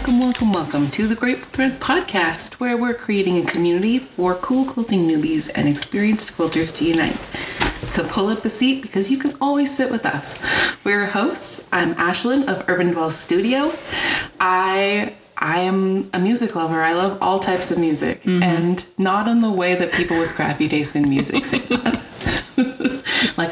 Welcome, welcome, welcome to the Grateful Thread podcast, where we're creating a community for cool quilting newbies and experienced quilters to unite. So pull up a seat because you can always sit with us. We're hosts. I'm Ashelyn of Urban Dwell Studio. I I am a music lover. I love all types of music, mm-hmm. and not in the way that people with crappy taste in music like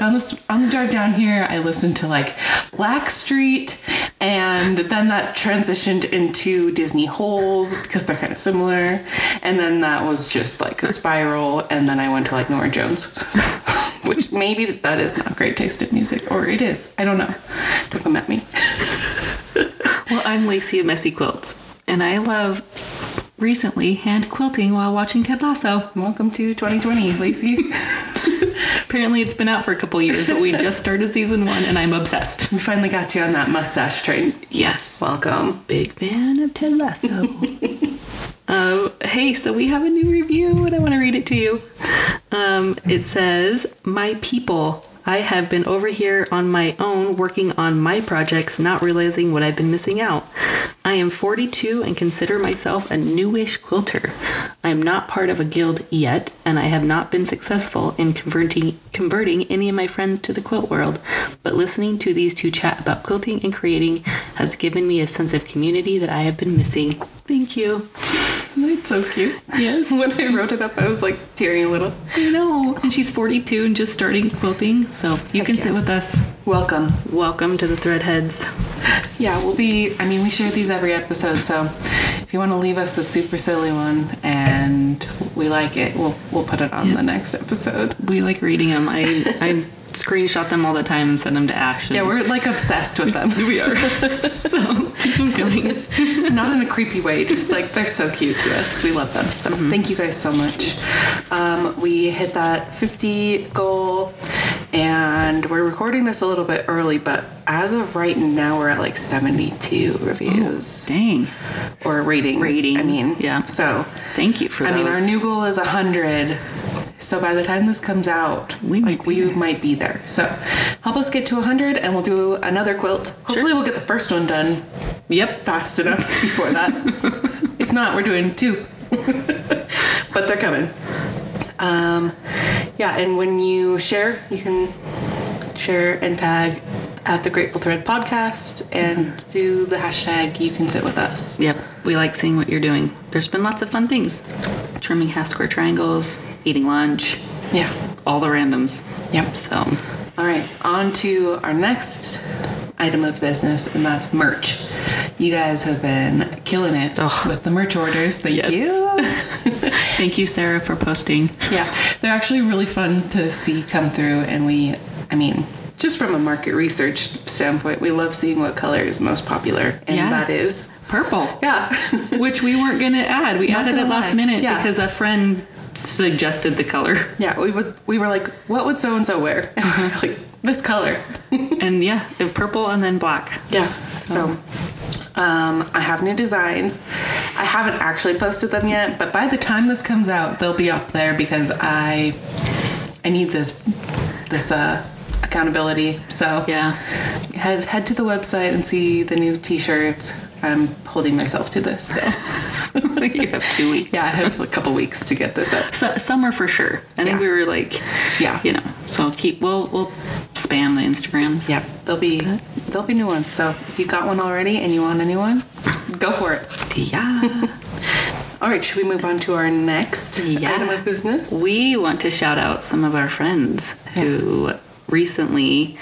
on the on the drive down here, I listened to like Blackstreet, and then that transitioned into Disney Holes because they're kind of similar, and then that was just like a spiral, and then I went to like Norah Jones, which maybe that is not great taste in music, or it is. I don't know. Don't come at me. Well, I'm Lacie of Messy Quilts, and I love recently hand quilting while watching Ted Lasso. Welcome to 2020, Lacie. Apparently, it's been out for a couple years, but we just started season one, and I'm obsessed. we finally got you on that mustache train. Yes. Welcome. big fan of Ted Lasso. uh, hey, so we have a new review, and I want to read it to you. Um, it says, "My people." I have been over here on my own working on my projects, not realizing what I've been missing out. I am 42 and consider myself a newish quilter. I am not part of a guild yet, and I have not been successful in converting converting any of my friends to the quilt world. But listening to these two chat about quilting and creating has given me a sense of community that I have been missing. Thank you. Isn't that so cute? Yes. when I wrote it up, I was like tearing a little. I know. And she's 42 and just starting quilting, so you Heck can yeah. sit with us. Welcome. Welcome to the Threadheads. Yeah, we'll be. I mean, we share these every episode, so if you want to leave us a super silly one and we like it, we'll we'll put it on the next episode. We like reading them. I I screenshot them all the time and send them to Ashley. Yeah, we're like obsessed with them. we are. so keep them coming. Not in a creepy way, just like they're so cute to us. We love them. So thank you guys so much. Um, we hit that 50 goal, and we're recording this a little bit early, but as of right now, we're at like 72 reviews oh, Dang. or ratings. Ratings, I mean, yeah. So Thank you for I those. mean, our new goal is 100. So by the time this comes out, We might like be we there. might be there. So help us get to 100, and we'll do another quilt. Hopefully, we'll get the first one done Yep. fast enough before that. if not, we're doing two. but they're coming. Um, yeah, and when you share, you can share and tag at the Grateful Thread podcast and do the hashtag you can sit with us. Yep. We like seeing what you're doing. There's been lots of fun things. Trimming half square triangles, eating lunch, Yeah. all the randoms. Yep. So All right, on to our next item of business, and that's merch. You guys have been killing it with the merch orders. Thank Yes. you. thank you, Sarah, for posting. Yeah, they're actually really fun to see come through, and we, I mean, just from a market research standpoint, we love seeing what color is most popular, and Yeah. that is Purple. yeah. Which we weren't gonna add. We Not added it last lie. minute Yeah. because a friend suggested the color. yeah, we would we were like, what would so and so wear? And we were uh-huh. like this color. and yeah, purple and then black. Yeah. So, um, I have new designs. I haven't actually posted them yet, but by the time this comes out, they'll be up there because I I need this this uh, accountability. So Yeah. head head to the website and see the new T-shirts. I'm holding myself to this. So you have two weeks. yeah, I have a couple weeks to get this up. So, summer for sure. I think we were like, Yeah. you know. So keep we'll we'll spam the Instagrams. Yeah, there'll be there'll be new ones. So if you got one already and you want a new one, go for it. Yeah. All right, should we move on to our next Yeah. item of business? we want to shout out some of our friends who recently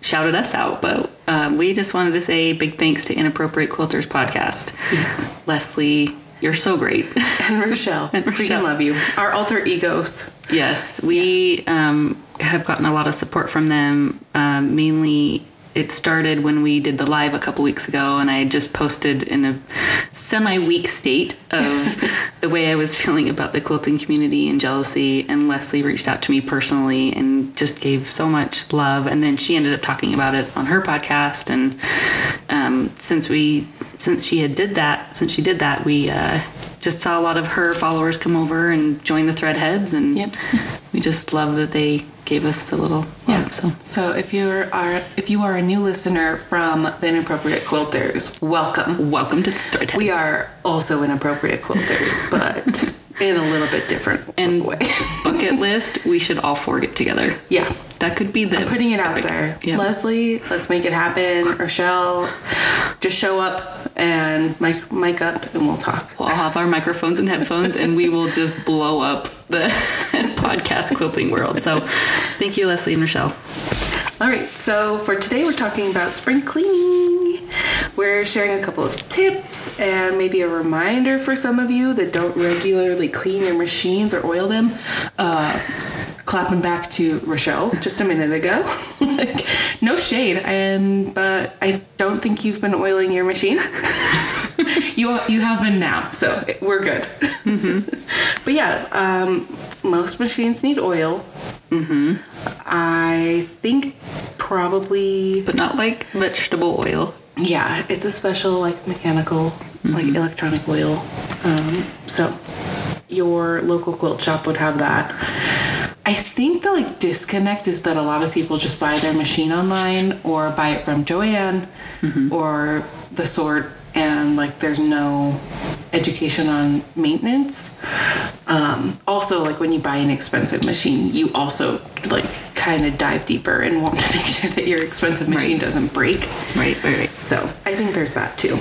shouted us out, but um, we just wanted to say big thanks to Inappropriate Quilters podcast. Leslie, you're so great. And Rochelle. And Rochelle. love you. Our alter egos. Yes, we um, have gotten a lot of support from them. Um, mainly, it started when we did the live a couple weeks ago, and I had just posted in a semi weak state of the way I was feeling about the quilting community and jealousy. And Leslie reached out to me personally and just gave so much love. And then she ended up talking about it on her podcast. And um, since we, since she had did that, since she did that, we. Uh, just saw a lot of her followers come over and join the Threadheads, and Yep. we just love that they gave us the little Yeah. Um, so So if you're are if you are a new listener from the Inappropriate Quilters, welcome. welcome to the Threadheads. We are also inappropriate quilters, but in a little bit different and way. bucket list. We should all four get together. Yeah. That could be the I'm putting it out there. Yeah. Leslie, let's make it happen. Rochelle, just show up and mic, mic up and we'll talk. We'll all have our microphones and headphones, and we will just blow up the podcast quilting world. So, thank you, Leslie and Rochelle. All right, so for today we're talking about spring cleaning. We're sharing a couple of tips and maybe a reminder for some of you that don't regularly clean your machines or oil them. Uh, clapping back to Rochelle just a minute ago. like, no shade, and but I don't think you've been oiling your machine. you you have been now, so we're good. but yeah, um, most machines need oil. I think probably But not like vegetable oil. Yeah, it's a special like mechanical like electronic wheel. Um, so your local quilt shop would have that. I think the like disconnect is that a lot of people just buy their machine online or buy it from Joann or the sort and like there's no education on maintenance. Um, also, like when you buy an expensive machine, you also like kind of dive deeper and want to make sure that your expensive machine Right. doesn't break. Right, right, right. So I think there's that too.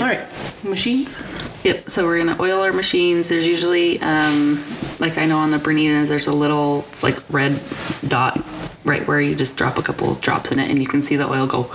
All right, machines. Yep. So we're gonna oil our machines. There's usually, um, like I know on the Berninas, there's a little like red dot right where you just drop a couple drops in it, and you can see the oil go.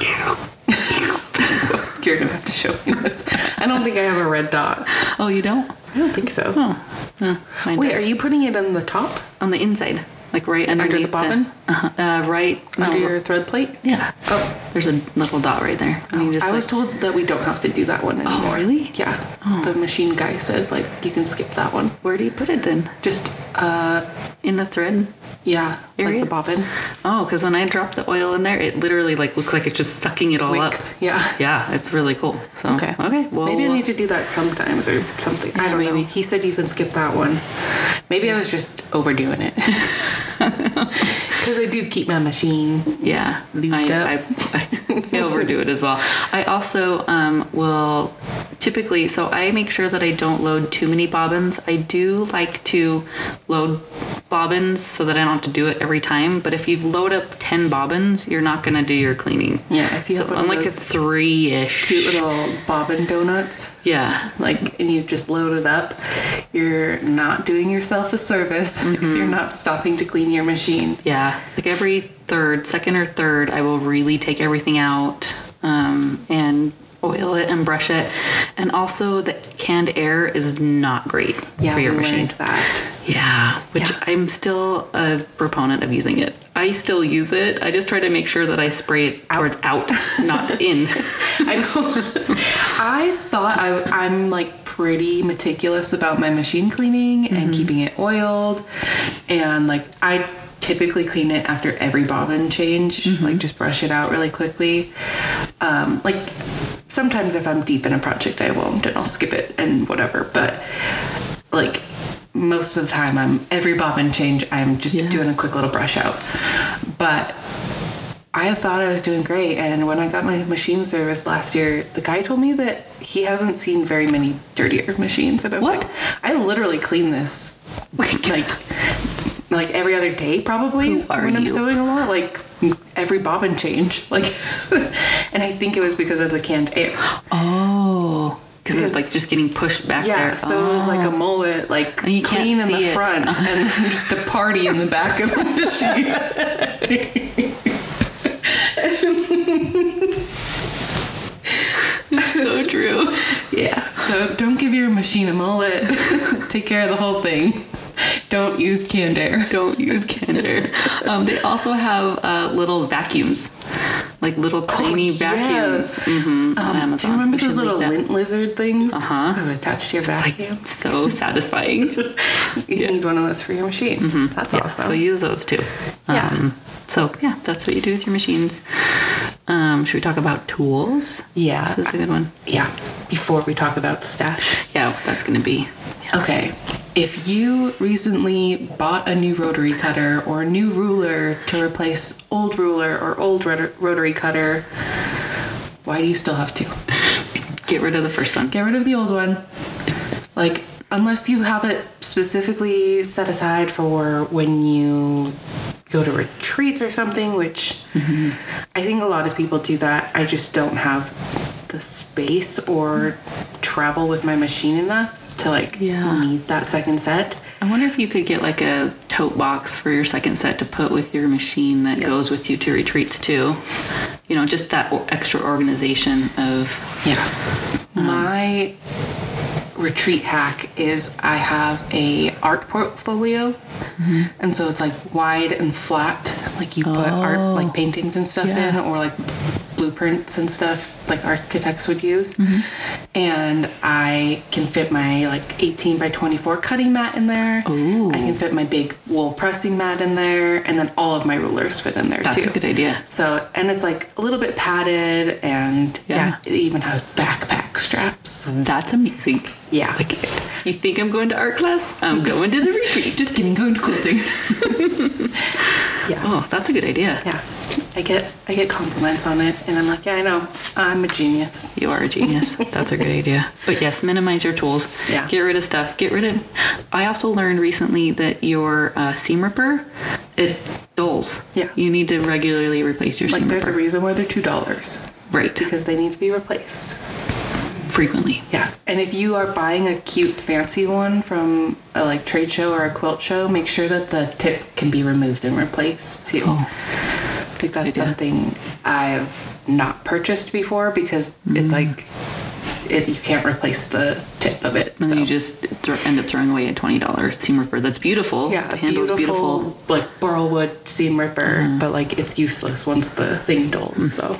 You're gonna have to show me this. I don't think I have a red dot. Oh, you don't? I don't think so. Oh, uh, Wait, does. are you putting it on the top on the inside, like right Under the underneath bobbin? uh, uh, right under no, your thread plate? Yeah. Oh, There's a little dot right there. And you just I like, was told that we don't have to do that one anymore. Oh, really? Yeah. Oh. The machine guy said like you can skip that one. where do you put it then? Just uh In the thread? Yeah, Area? like the bobbin. Oh, because when I drop the oil in there, it literally like looks like it's just sucking it all Wicks. up. Yeah. Yeah, it's really cool. So Okay. okay. Well, maybe I uh, need to do that sometimes or something. I don't know. maybe. He said you can skip that one. Maybe I was just overdoing it. Because I do keep my machine. Yeah, Lubed I, up. I, I overdo it as well. I also um, will typically, so I make sure that I don't load too many bobbins. I do like to load bobbins so that I don't have to do it every time. But if you load up 10 bobbins, you're not going to do your cleaning. Yeah, if you so have one I'm of like a those three ish. Cute little bobbin donuts. Yeah. Like, and you just load it up. You're not doing yourself a service if you're not stopping to clean your machine. Yeah, like every third, second or third, I will really take everything out um, and oil it and brush it. And also, the canned air is not great Yeah, for your we machine. that. Yeah, which Yeah. I'm still a proponent of using it. I still use it. I just try to make sure that I spray it towards out, not in. I know. I thought I, I'm like pretty meticulous about my machine cleaning and keeping it oiled, and like I typically clean it after every bobbin change. Like just brush it out really quickly. Um, like sometimes if I'm deep in a project, I won't, and I'll skip it and whatever. But like most of the time, I'm every bobbin change, I'm just Yeah. doing a quick little brush out. But I have thought I was doing great, and when I got my machine service last year, the guy told me that he hasn't seen very many dirtier machines, and I was What? like, I literally clean this like like every other day probably when I'm you? sewing a lot, like every bobbin change, like, and I think it was because of the canned air. Oh, because it was like just getting pushed back Yeah, there. so it was like a ah. mullet, like And you can't clean in the it. front, and just a party in the back of the machine. so true. Yeah. So don't give your machine a mullet. Take care of the whole thing. Don't use canned air. Don't use canned air. Um, they also have uh, little vacuums, like little tiny Oh, yeah. vacuums. hmm on Um, Amazon. do you remember those little lint lizard things Uh-huh. that would attach to your It's vacuum? like so satisfying. you yeah. Mm-hmm. need one of those for your machine. That's Yeah, awesome. So use those too. Yeah. Um, so yeah, that's what you do with your machines. Um, should we talk about tools? Yeah. This is a good one. yeah. Before we talk about stash. Yeah, that's gonna be. Okay. If you recently bought a new rotary cutter or a new ruler to replace old ruler or old rot- rotary cutter, why do you still have two? Get rid of the first one. Get rid of the old one. Like, unless you have it specifically set aside for when you go to retreats or something, which mm-hmm. I think a lot of people do that. I just don't have the space or travel with my machine enough to like Yeah. need that second set. I wonder if you could get like a tote box for your second set to put with your machine that goes with you to retreats too. You know, just that extra organization of Yeah. Um, My retreat hack is I have a art portfolio, mm-hmm. and so it's like wide and flat. Like you put art, like oh. paintings and stuff in, or like blueprints and stuff like architects would use. Mm-hmm. And I can fit my like 18 by 24 cutting mat in there. Ooh. I can fit my big wool pressing mat in there, and then all of my rulers fit in there that's too. That's a good idea. So, and it's like a little bit padded, and Yeah. yeah, it even has backpack straps. That's amazing. Yeah. Like, you think I'm going to art class? I'm going to the retreat. Just kidding, going to quilting. yeah. Oh, that's a good idea. Yeah. I get I get compliments on it, and I'm like, yeah, I know, I'm a genius. You are a genius. That's a great idea. But yes, minimize your tools. Yeah. Get rid of stuff. Get rid of. I also learned recently that your uh, seam ripper it dulls. Yeah. You need to regularly replace your seam. Like, there's a reason why they're two dollars right. because they need to be replaced. Frequently. Yeah, and if you are buying a cute, fancy one from a like trade show or a quilt show, make sure that the tip can be removed and replaced too. Oh. I think that's idea. something I've not purchased before because Mm. it's like it, you can't replace the tip of it. And so. you just throw, end up throwing away a twenty dollar seam ripper. That's beautiful. yeah, the beautiful, is beautiful. like burlwood seam ripper, Mm-hmm. but like it's useless once the thing dulls. So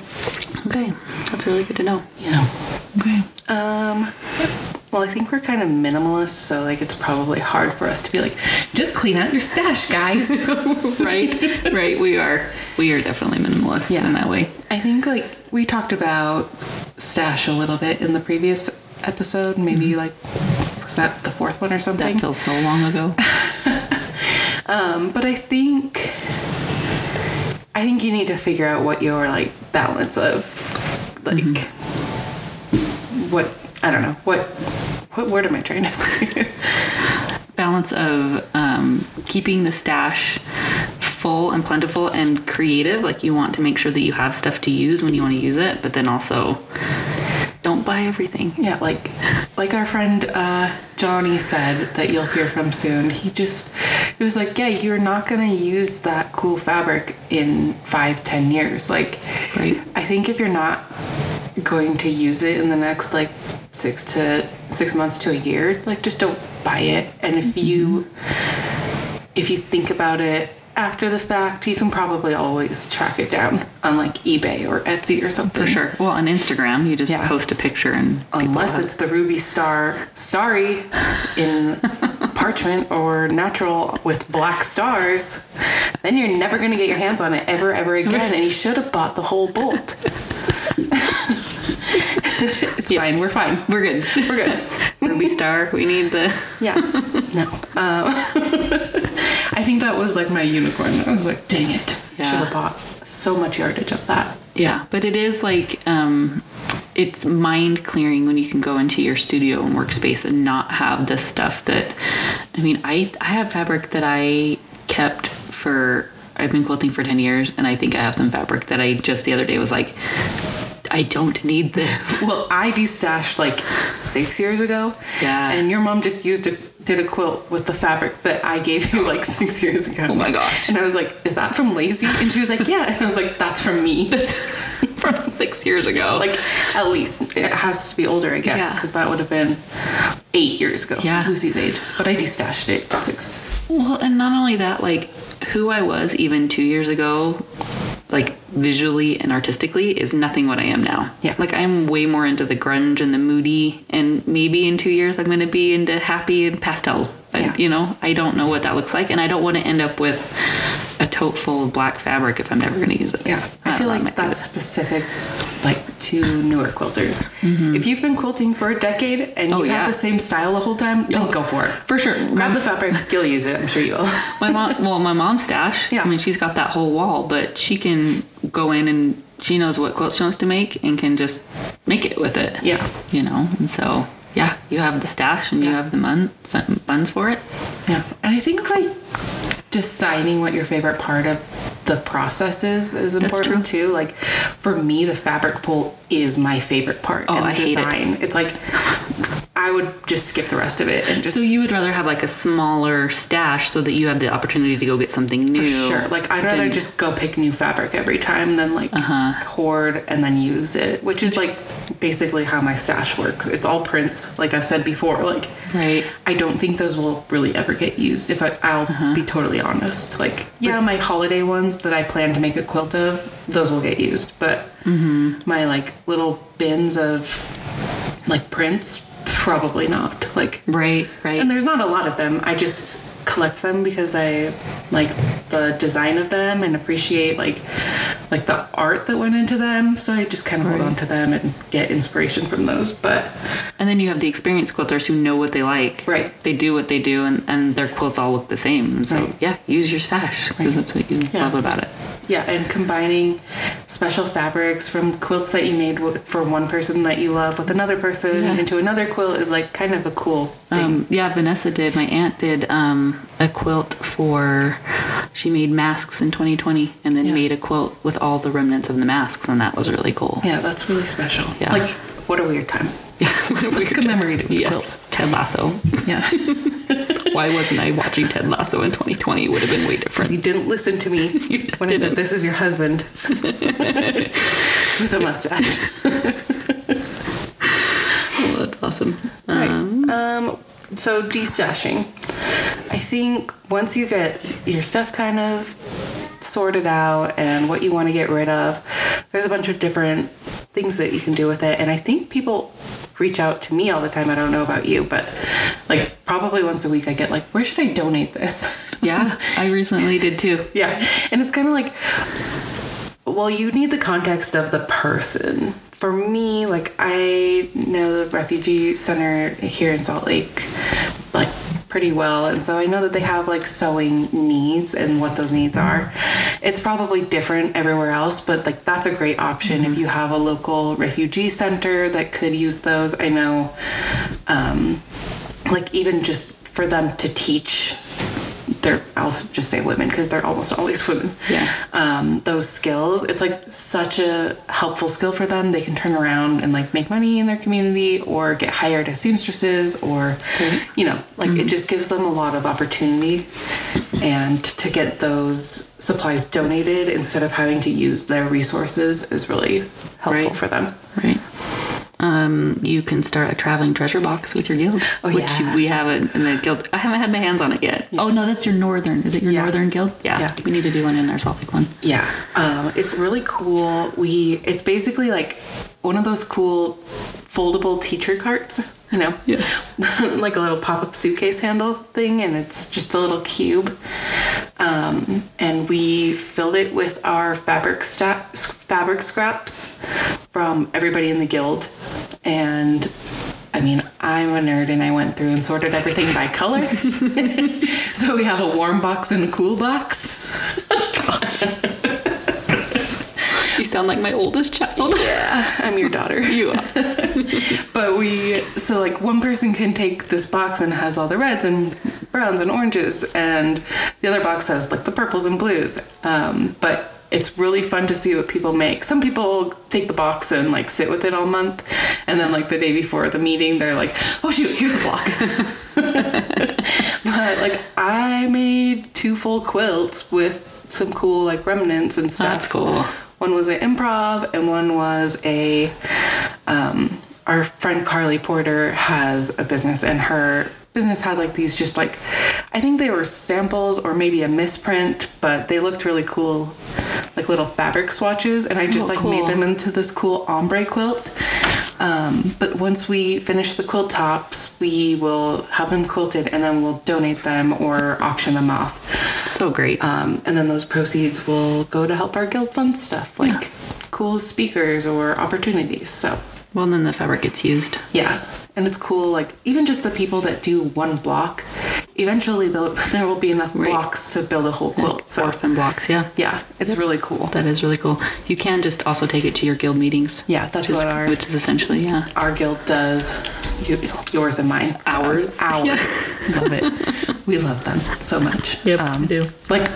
Okay, that's really good to know. yeah. Okay. Um, well, I think we're kind of minimalist, so like it's probably hard for us to be like, just clean out your stash, guys. right, right. We are, we are definitely minimalist Yeah. in that way. I think like we talked about stash a little bit in the previous episode. Maybe like was that the fourth one or something? That feels so long ago. Um, but I think I think you need to figure out what your like balance of like what I don't know what what word am I trying to say? balance of um, keeping the stash full and plentiful and creative. Like you want to make sure that you have stuff to use when you want to use it, but then also don't buy everything. yeah, like like our friend uh, Johnny said that you'll hear from soon. He just he was like, yeah, you're not gonna use that cool fabric in five, ten years. Like, Right. I think if you're not going to use it in the next like six to six months to a year, like just don't buy it. And if mm-hmm. you if you think about it after the fact, you can probably always track it down on like eBay or Etsy or something. For sure. Well, on Instagram, you just Yeah. post a picture and Unless have- it's the ruby star starry in parchment or natural with black stars, then you're never going to get your hands on it ever, ever again. And you should have bought the whole bolt. it's fine. We're fine. we're good. We're good. Ruby Star. We need the. Yeah. No. Um, I think that was like my unicorn. I was like, dang it. Yeah. Should have bought so much yardage of that. Yeah, but it is like um, it's mind clearing when you can go into your studio and workspace and not have this stuff that. I mean, I I have fabric that I kept for. I've been quilting for ten years, and I think I have some fabric that I just the other day was like, I don't need this. Well, I destashed like six years ago. Yeah. And your mom just used a did a quilt with the fabric that I gave you like six years ago. Oh my gosh. And I was like, "Is that from Lacie?" And she was like, "Yeah." And I was like, "That's from me." From six years ago. like at least it has to be older, I guess, Yeah. because that would have been eight years ago. Yeah. Lucy's age. But I destashed it six. Well, and not only that, like who I was even two years ago, like visually and artistically, is nothing what I am now. Yeah. Like I'm way more into the grunge and the moody, and maybe in two years I'm going to be into happy and pastels. I- Yeah. you know, I don't know what that looks like, and I don't want to end up with a tote full of black fabric if I'm never going to use it. Yeah. I don't feel like that's specific like to newer quilters. If you've been quilting for a decade and Mm-hmm. Oh, you've yeah. had the same style the whole time, then go for it. For sure. Grab the fabric, you'll use it. I'm sure you will. My mom, well, my mom's stash. Yeah. I mean, she's got that whole wall, but she can go in and she knows what quilt she wants to make and can just make it with it. Yeah. You know, and so yeah, you have the stash and you have the mun- fun- buns for it. Yeah. And I think like deciding what your favorite part of the process is important too. Like for me, the fabric pull is my favorite part. Oh, and the I hate it. design. It's like I would just skip the rest of it and just So you would rather have like a smaller stash so that you have the opportunity to go get something new. For sure. Like I'd rather than- just go pick new fabric every time than like Uh-huh. hoard and then use it, which is like basically how my stash works. It's all prints, like I've said before. Like Right. I don't think those will really ever get used. If I, I'll Uh-huh. be totally honest. Like yeah, my holiday ones that I plan to make a quilt of, those will get used. But Mm-hmm. my like little bins of like prints, probably not. Like Right. Right. and there's not a lot of them. I just collect them because I like the design of them and appreciate like like the art that went into them. So I just kind of hold on to them and get inspiration from those. But And then you have the experienced quilters who know what they like. Right. They do what they do, and, and their quilts all look the same. And so, Right. yeah, use your stash because that's what you Yeah. love about it. Yeah, and combining special fabrics from quilts that you made for one person that you love with another person Yeah. into another quilt is like kind of a cool thing. Um, yeah, Vanessa did. My aunt did um, a quilt for. She made masks in 2020, and then Yeah. made a quilt with all the remnants of the masks, and that was really cool. yeah, that's really special. Yeah. Like what a weird time. Let's commemorate it with Yes, Ted Lasso. Yeah. Why wasn't I watching Ted Lasso in 2020? It Would have been way different. Because you didn't listen to me when I said this is your husband with a mustache. Oh, that's awesome. Um, Um, so destashing. I think once you get your stuff kind of sorted out and what you want to get rid of, there's a bunch of different things that you can do with it. And I think people reach out to me all the time. I don't know about you, but like probably once a week I get like, where should I donate this? yeah, I recently did too. Yeah. And it's kind of like, well, you need the context of the person. For me, like, I know the refugee center here in Salt Lake, like, pretty well. And so I know that they have like sewing needs and what those needs are. It's probably different everywhere else, but like, that's a great option if you have a local refugee center that could use those. I know, um, like, even just for them to teach they're I'll just say women because they're almost always women. Yeah. Um, those skills, it's like such a helpful skill for them. They can turn around and like make money in their community or get hired as seamstresses or, you know, like it just gives them a lot of opportunity and to get those supplies donated instead of having to use their resources is really helpful Right. for them. Right. Um, you can start a traveling treasure box with your guild, Oh, which yeah. we have it in the guild. I haven't had my hands on it yet. Oh no, that's your northern. Is it your Yeah. northern guild? Yeah. Yeah. We need to do one in our Lake one. Yeah, um, it's really cool. We it's basically like one of those cool foldable teacher carts, you know, Yeah. like a little pop up suitcase handle thing, and it's just a little cube. Um, and we filled it with our fabric sta- fabric scraps from everybody in the guild, and. I mean, I'm a nerd and I went through and sorted everything by color. so we have a warm box and a cool box. Sound like my oldest child. Yeah, I'm your daughter. you are. But we, so like one person can take this box and has all the reds and browns and oranges, and the other box has like the purples and blues. Um, but it's really fun to see what people make. Some people take the box and like sit with it all month, and then like the day before the meeting, they're like, "Oh shoot, here's a block." but like I made two full quilts with some cool like remnants and stuff. That's cool. One was an improv, and one was a. Um, our friend Carly Porter has a business, and her business had like these just like, I think they were samples or maybe a misprint, but they looked really cool, like little fabric swatches, and I just Oh, like cool. made them into this cool ombre quilt. Um, but once we finish the quilt tops, we will have them quilted, and then we'll donate them or auction them off. So great. Um, and then those proceeds will go to help our guild fund stuff like cool speakers or opportunities. So Well, then the fabric gets used. yeah, and it's cool. Like even just the people that do one block, eventually there will be enough Right. blocks to build a whole quilt. So Orphan blocks, yeah. yeah, it's really cool. That is really cool. You can just also take it to your guild meetings. Yeah, that's which is, what our- which is essentially yeah. Our guild does. You, yours and mine. Ours. Um, ours. Yeah. love it. We love them so much. Um, Yep, we do. Like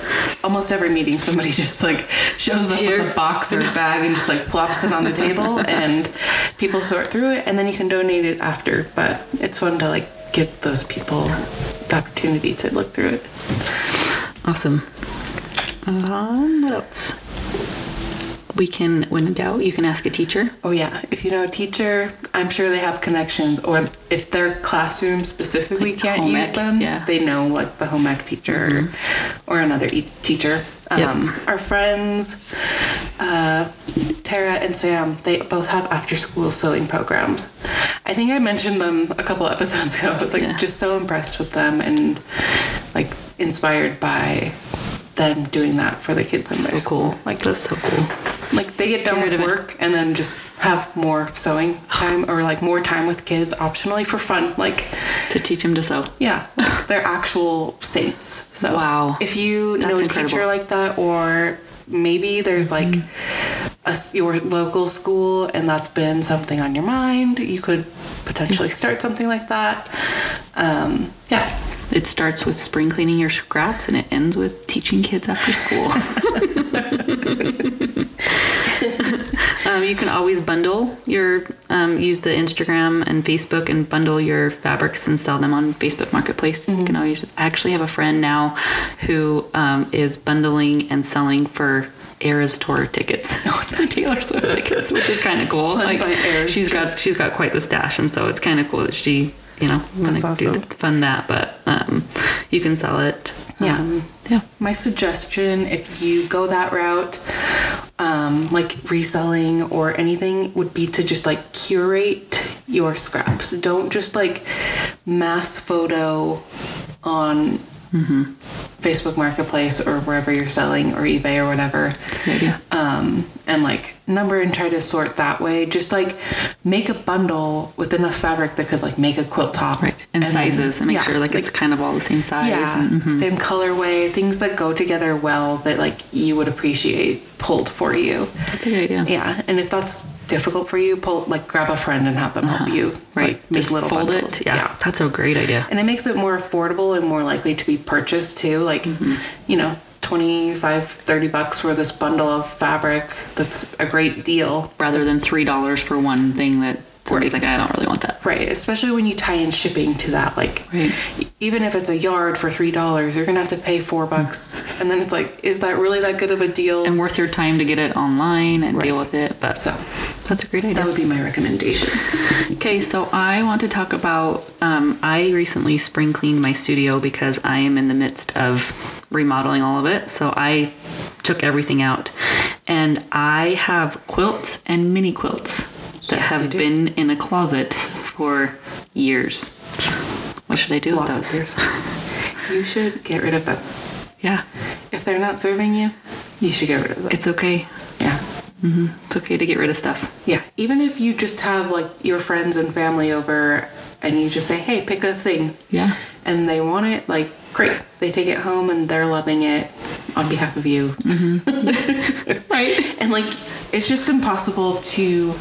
almost every meeting, somebody just like shows up Here. with a box or a bag and just like plops it on the table, and people sort through it, and then you can donate it after. But it's fun to like give those people the opportunity to look through it. Awesome. Um, what else? We can, when in doubt, you can ask a teacher. Oh yeah, if you know a teacher, I'm sure they have connections, or if their classroom specifically Like can't use ec, them, yeah. they know like the home ec teacher or another e- teacher. Yep. Um, Our friends, uh, Tara and Sam, they both have after school sewing programs. I think I mentioned them a couple episodes ago. I was like Yeah. just so impressed with them and like inspired by them doing that for the kids in So their school. cool. Like That's so cool. like they get done Get with work and then just have more sewing time or like more time with kids optionally for fun. Like To teach him to sew. yeah, like they're actual saints. So Wow. if you know a incredible. teacher like that or maybe there's like Mm-hmm. a your local school and that's been something on your mind, you could potentially start something like that. Um, yeah. It starts with spring cleaning your scraps and it ends with teaching kids after school. um, you can always bundle your, um, use the Instagram and Facebook and bundle your fabrics and sell them on Facebook Marketplace. You can always, I actually have a friend now who um, is bundling and selling for Eras tour tickets, for Taylor Swift tickets, which is kind of cool. Fun Like she's got she's got quite the stash, and so it's kind of cool that she, you know, want to awesome. fund that, but um, you can sell it. Yeah. Um, yeah. My suggestion, if you go that route, um, like reselling or anything, would be to just like curate your scraps. Don't just like mass photo on Facebook Marketplace or wherever you're selling or eBay or whatever. good idea. Um, and like number and try to sort that way. Just like make a bundle with enough fabric that could like make a quilt top. Right. And, then- sizes and make yeah, sure like, it's kind of all the same size. yeah, And, mhm. same colorway, things that go together well that like you would appreciate pulled for you. That's a good idea. Yeah, and if that's difficult for you, pull like grab a friend and have them help you. Uh-huh. Right. Like make Just little fold bundles. it. Yeah. That's a great idea. And it makes it more affordable and more likely to be purchased too. Like, Mm-hmm. you know, 25, 30 bucks for this bundle of fabric. That's a great deal. Rather than $3 for one thing that somebody's like, I don't really want that. Right, especially when you tie in shipping to that. Like, Right. even if it's a yard for three dollars, you're gonna have to pay four bucks, and then it's like, is that really that good of a deal? And worth your time to get it online and deal with it. But so that's a great idea. that would be my recommendation. Okay, so I want to talk about. Um, I recently spring cleaned my studio because I am in the midst of remodeling all of it. So I took everything out, and I have quilts and mini quilts that Yes, have been in a closet for years. What should I do Lots with of those? years. You should get rid of them. Yeah, If they're not serving you, you should get rid of them. it's okay. yeah. Mm-hmm. It's okay to get rid of stuff. Yeah, even if you just have like your friends and family over and you just say, hey, pick a thing. Yeah. And they want it, like, great. They take it home and they're loving it on behalf of you. right. And like, it's just impossible to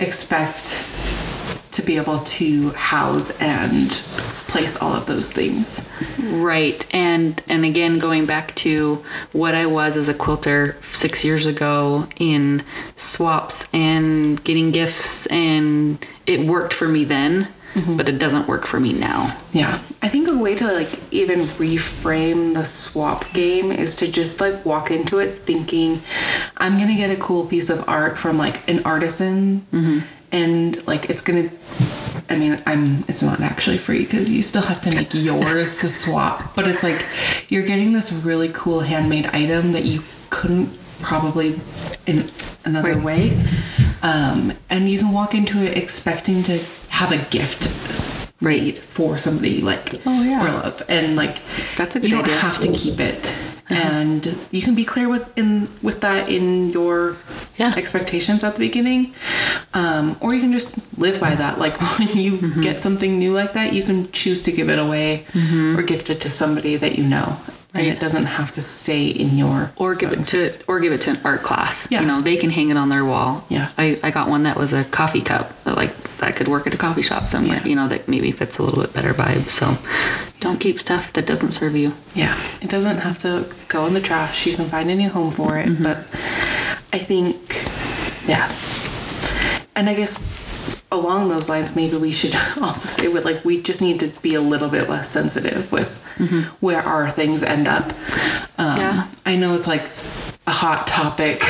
expect to be able to house and place all of those things. Right. And and again going back to what I was as a quilter 6 years ago in swaps and getting gifts and it worked for me then, Mm-hmm. but it doesn't work for me now. Yeah. I think a way to like even reframe the swap game is to just like walk into it thinking, I'm gonna get a cool piece of art from like an artisan mm-hmm. and like it's gonna I mean, I'm it's not actually free because you still have to make yours to swap, but it's like you're getting this really cool handmade item that you couldn't probably in another Right. way. Um, and you can walk into it expecting to have a gift Right. made for somebody like Oh, yeah. or love and like That's a good you don't idea. have to keep it and you can be clear with in with that in your Yeah. expectations at the beginning, um, or you can just live by that. Like when you Mm-hmm. get something new like that, you can choose to give it away or gift it to somebody that you know, and Mm-hmm. It doesn't have to stay in your or give it to or give it to an art class. Yeah. You know, they can hang it on their wall. Yeah. I, I got one that was a coffee cup, that, like that could work at a coffee shop somewhere. Yeah. You know, that maybe fits a little bit better vibe. So don't keep stuff that doesn't serve you. Yeah, it doesn't have to go in the trash. You can find a new home for it. But I think, yeah. And I guess along those lines, maybe we should also say with like we just need to be a little bit less sensitive with where our things end up. Um, Yeah. I know it's like a hot topic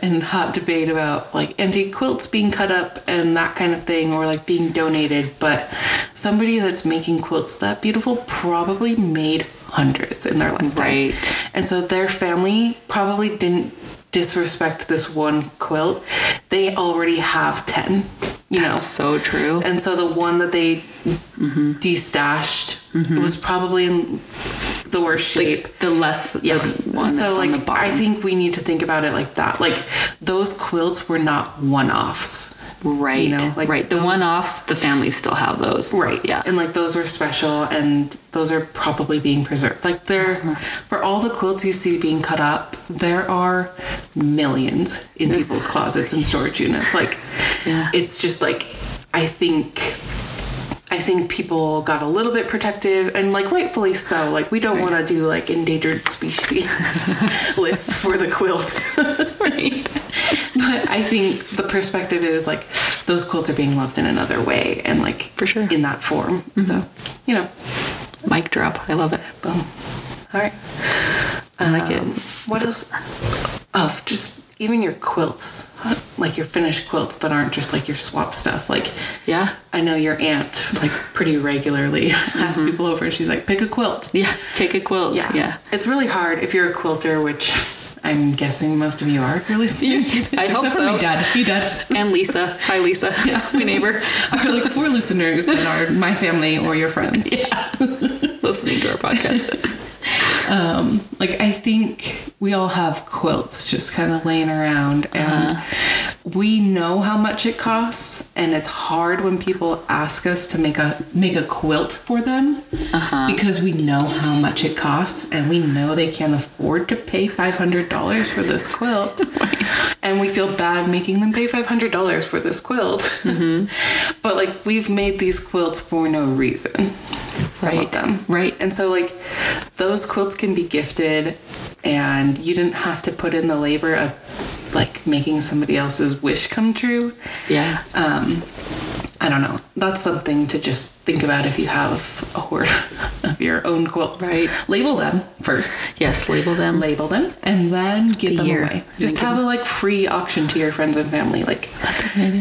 and hot debate about like antique quilts being cut up and that kind of thing or like being donated but somebody that's making quilts that beautiful probably made hundreds in their lifetime Right. and so their family probably didn't disrespect this one quilt they already have 10 you know So true. and so the one that they mm-hmm. destashed mm-hmm. was probably in the worst shape Like the less yeah. the one so that's like. I think we need to think about it like that. Like those quilts were not one-offs. Right. you know, like right. The one offs, the families still have those. Right. Yeah. And like those were special and those are probably being preserved. Like there Uh-huh. for all the quilts you see being cut up, there are millions in people's closets and storage units. Like Yeah. it's just like I think I think people got a little bit protective and like rightfully so. Like we don't want to do like endangered species list for the quilt. right. But I think the perspective is like those quilts are being loved in another way and like For sure. in that form. Mm-hmm. So, you know, Mic drop. I love it. boom. All right. I like it. Um, what else? Oh, just even your quilts, like your finished quilts that aren't just like your swap stuff. Like, Yeah. I know your aunt, like pretty regularly, asks mm-hmm. people over and she's like, pick a quilt. Yeah. Take a quilt. Yeah. Yeah. It's really hard if you're a quilter, which I'm guessing most of you are listening to this. I hope so. my dad. He dad. And Lisa. Hi, Lisa. Yeah. My neighbor. Are like four listeners that are my family or your friends. Listening to our podcast. Um, like I think we all have quilts just kind of laying around, and uh-huh. we know how much it costs, and it's hard when people ask us to make a make a quilt for them uh-huh. because we know how much it costs, and we know they can't afford to pay five hundred dollars for this quilt, and we feel bad making them pay five hundred dollars for this quilt. Mm-hmm. but like we've made these quilts for no reason. Some Right. of them Right. and so, like, those quilts can be gifted, and you didn't have to put in the labor of, like, making somebody else's wish come true. Yeah. Um, I don't know. That's something to just think about if you have a hoard of your own quilts. Right. Label them first. Yes. Label them. Label them and then give The them year. away. Just have a like free auction to your friends and family. Like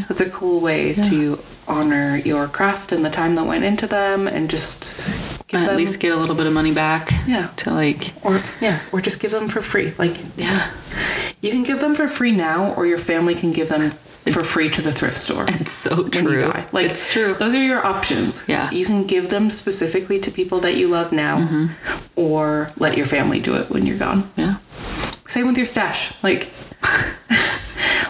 that's a cool way to honor your craft and the time that went into them, and just give at them least get a little bit of money back. Yeah. To like. or yeah, or just give them for free. Like Yeah. you can give them for free now, or your family can give them for free to the thrift store It's so true. Like it's true. Those are your options. Yeah. you can give them specifically to people that you love now, Mm-hmm. or let your family do it when you're gone. Yeah. Same with your stash. Like.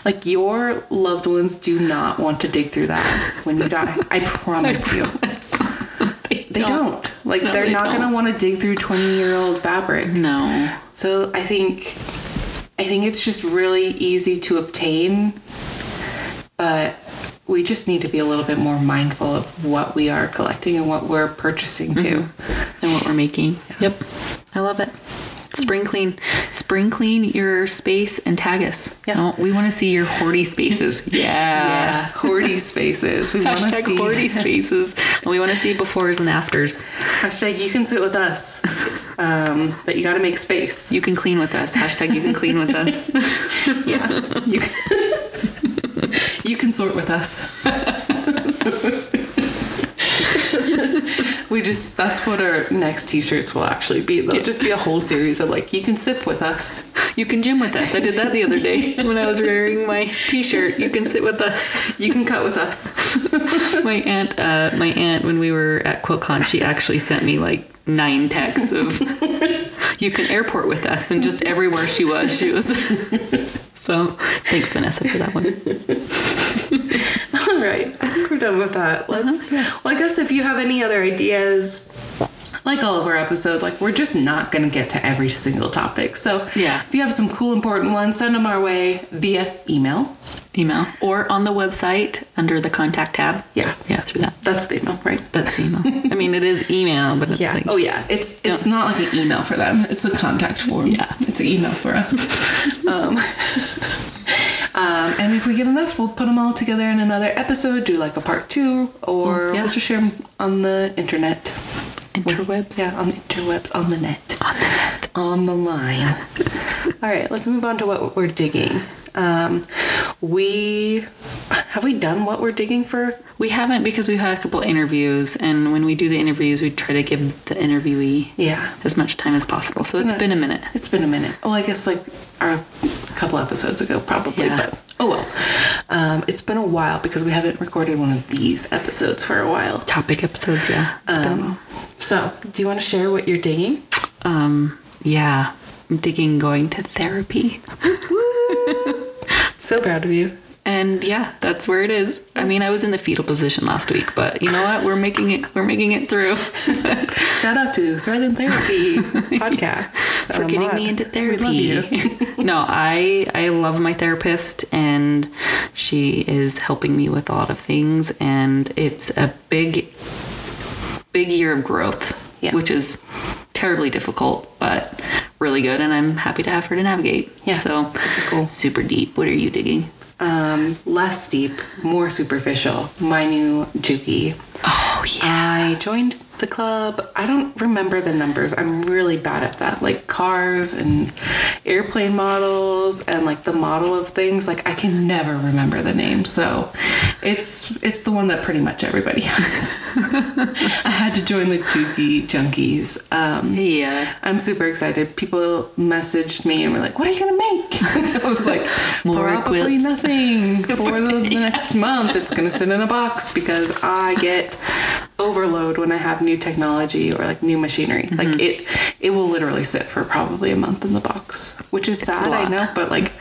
Like your loved ones do not want to dig through that when you die. I promise you. They don't. Like No, they're they not don't. going to want to dig through 20 year old fabric. No. So I think I think it's just really easy to obtain, but we just need to be a little bit more mindful of what we are collecting and what we're purchasing too. Mm-hmm. And what we're making. Yep. I love it. Spring clean. Spring clean your space and tag us. Yeah. We want to see your hoardy spaces. Yeah. Yeah, hoardy spaces. We want to see hoardy spaces. And we want to see befores and afters. hashtag you can sit with us, um, but you got to make space. You can clean with us. Hashtag you can clean with us. Yeah, you can, you can sort with us. We just that's what our next t-shirts will actually be. They'll just be a whole series of like you can sip with us. You can gym with us. I did that the other day when I was wearing my t-shirt. You can sit with us. You can cut with us. My aunt, uh, my aunt, when we were at QuiltCon, she actually sent me like nine texts of you can airport with us, and just everywhere she was, she was. so thanks, Vanessa, for that one. Right, I think we're done with that. Let's. Well, I guess if you have any other ideas, like all of our episodes, like we're just not going to get to every single topic. So Yeah. if you have some cool, important ones, send them our way via email. Email or on the website under the contact tab. Yeah, Yeah, through that. that's the email, right? That's the email. I mean, it is email, but it's Yeah. like oh yeah. It's it's not like an email for them. It's a contact form. Yeah. It's an email for us. um, um, and if we get enough, we'll put them all together in another episode. Do like a part two, or Yeah. we'll just share them on the internet. interwebs. Yeah, on the interwebs, on the net. On the net. On the line. All right, let's move on to what we're digging. Um, we have we done what we're digging for? We haven't because we've had a couple interviews, and when we do the interviews, we try to give the interviewee Yeah, as much time as possible. So it's been a minute. it's been a minute. Well, I guess like our, a couple episodes ago, probably. Yeah. But oh well. Um, it's been a while because we haven't recorded one of these episodes for a while. Topic episodes, yeah. It's been a while. Um, so, do you want to share what you're digging? Um, yeah. I'm digging going to therapy. So proud of you. And yeah, that's where it is. I mean, I was in the fetal position last week, but you know what? We're making it. We're making it through. Shout out to Thread and Therapy podcast for Uh, getting me into We therapy. love you. no, I I love my therapist and she is helping me with a lot of things and it's a big big year of growth, Yeah. which is terribly difficult but really good and I'm happy to have her to navigate. Yeah, So super cool. Super deep. What are you digging? um, less deep, more superficial. My new Juki. Oh yeah. I joined the club. I don't remember the numbers. I'm really bad at that. Like cars and airplane models and like the model of things. Like I can never remember the name. So it's it's the one that pretty much everybody has. I had to join the Juki Junkies. Um, Yeah. I'm super excited. People messaged me and were like, "What are you gonna make?" I was like, More "Probably quilts." nothing for the, the next month. It's gonna sit in a box because I get overload when I have new technology or like new machinery. Mm-hmm. Like it, it will literally sit for probably a month in the box, which is a sad. I know, but like,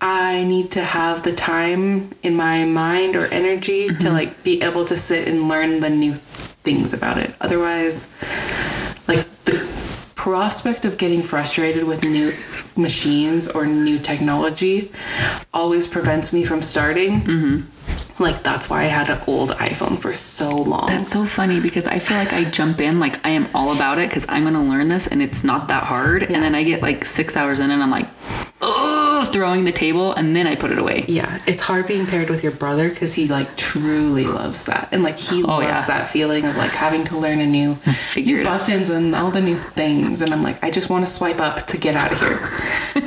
I need to have the time in my mind or energy to Mm-hmm. like be able to sit and learn the new things about it. Otherwise, like the prospect of getting frustrated with new machines or new technology always prevents me from starting. Mm-hmm. Like that's why I had an old iPhone for so long. That's so funny because I feel like I jump in like I am all about it because I'm gonna learn this and it's not that hard. Yeah. And then I get like six hours in and I'm like, oh, throwing the table and then I put it away. yeah, it's hard being paired with your brother because he like truly loves that, and like he Oh, loves yeah. that feeling of like having to learn a new, Figure new it out. buttons and all the new things, and I'm like, I just want to swipe up to get out of here.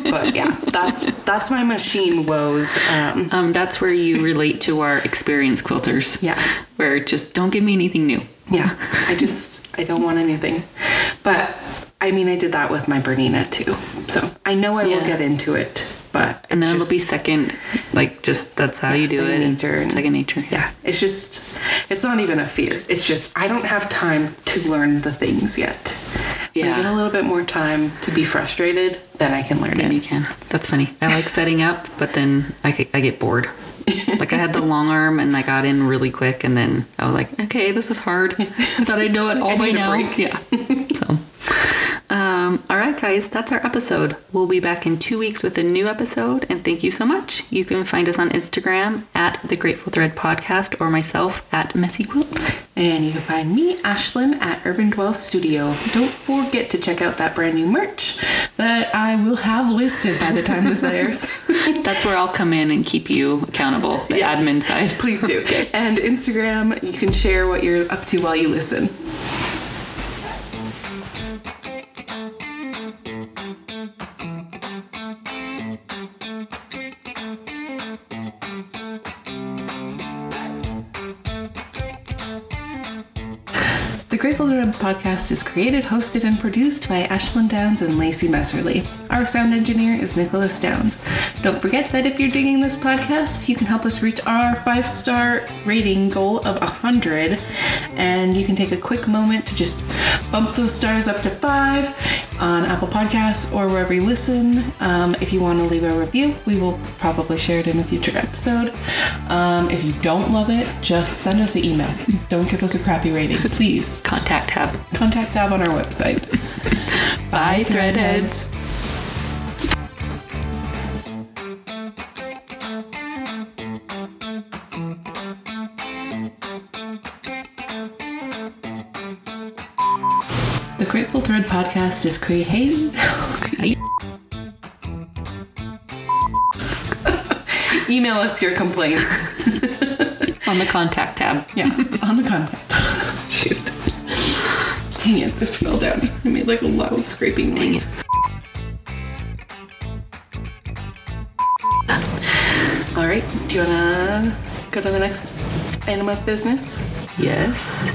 but yeah, that's that's my machine woes. Um, Um, that's where you relate to our experience quilters. Yeah. Where just don't give me anything new. Yeah, I just I don't want anything. But I mean, I did that with my Bernina too. So I know I will get into it, but And then it'll be second, like just that's how Yeah, you do second it. nature and- Second nature. yeah, it's just it's not even a fear. It's just I don't have time to learn the things yet. When I get a little bit more time to be frustrated, then I can learn Then you can. That's funny. I like setting up, but then I, get- I get bored. like I had the long arm and I got in really quick, and then I was like, okay, this is hard. I thought I know it all by now. break. Yeah. Um, all right, guys, that's our episode. We'll be back in two weeks with a new episode, and thank you so much. You can find us on Instagram at the Grateful Thread Podcast or myself at Messy Quilts. And you can find me, Ashelyn, at Urban Dwell Studio. Don't forget to check out that brand new merch that I will have listed by the time this airs. That's where I'll come in and keep you accountable, the Yeah. admin side. Please do. And Instagram, you can share what you're up to while you listen. The podcast is created, hosted, and produced by Ashelyn Downs and Lacie Messerly. Our sound engineer is Nicholas Downs. Don't forget that if you're digging this podcast, you can help us reach our five star rating goal of 100 And you can take a quick moment to just bump those stars up to five on Apple Podcasts or wherever you listen. Um, if you want to leave a review, we will probably share it in a future episode. Um, if you don't love it, just send us an email. Don't give us a crappy rating, please. Contact tab. Contact tab on our website. Bye, Threadheads. Podcast is created. Email us your complaints. On the contact tab. Yeah, on the contact. Shoot. Dang it, this fell down. It made like a loud scraping noise. All right, do you wanna go to the next item of business? Yes.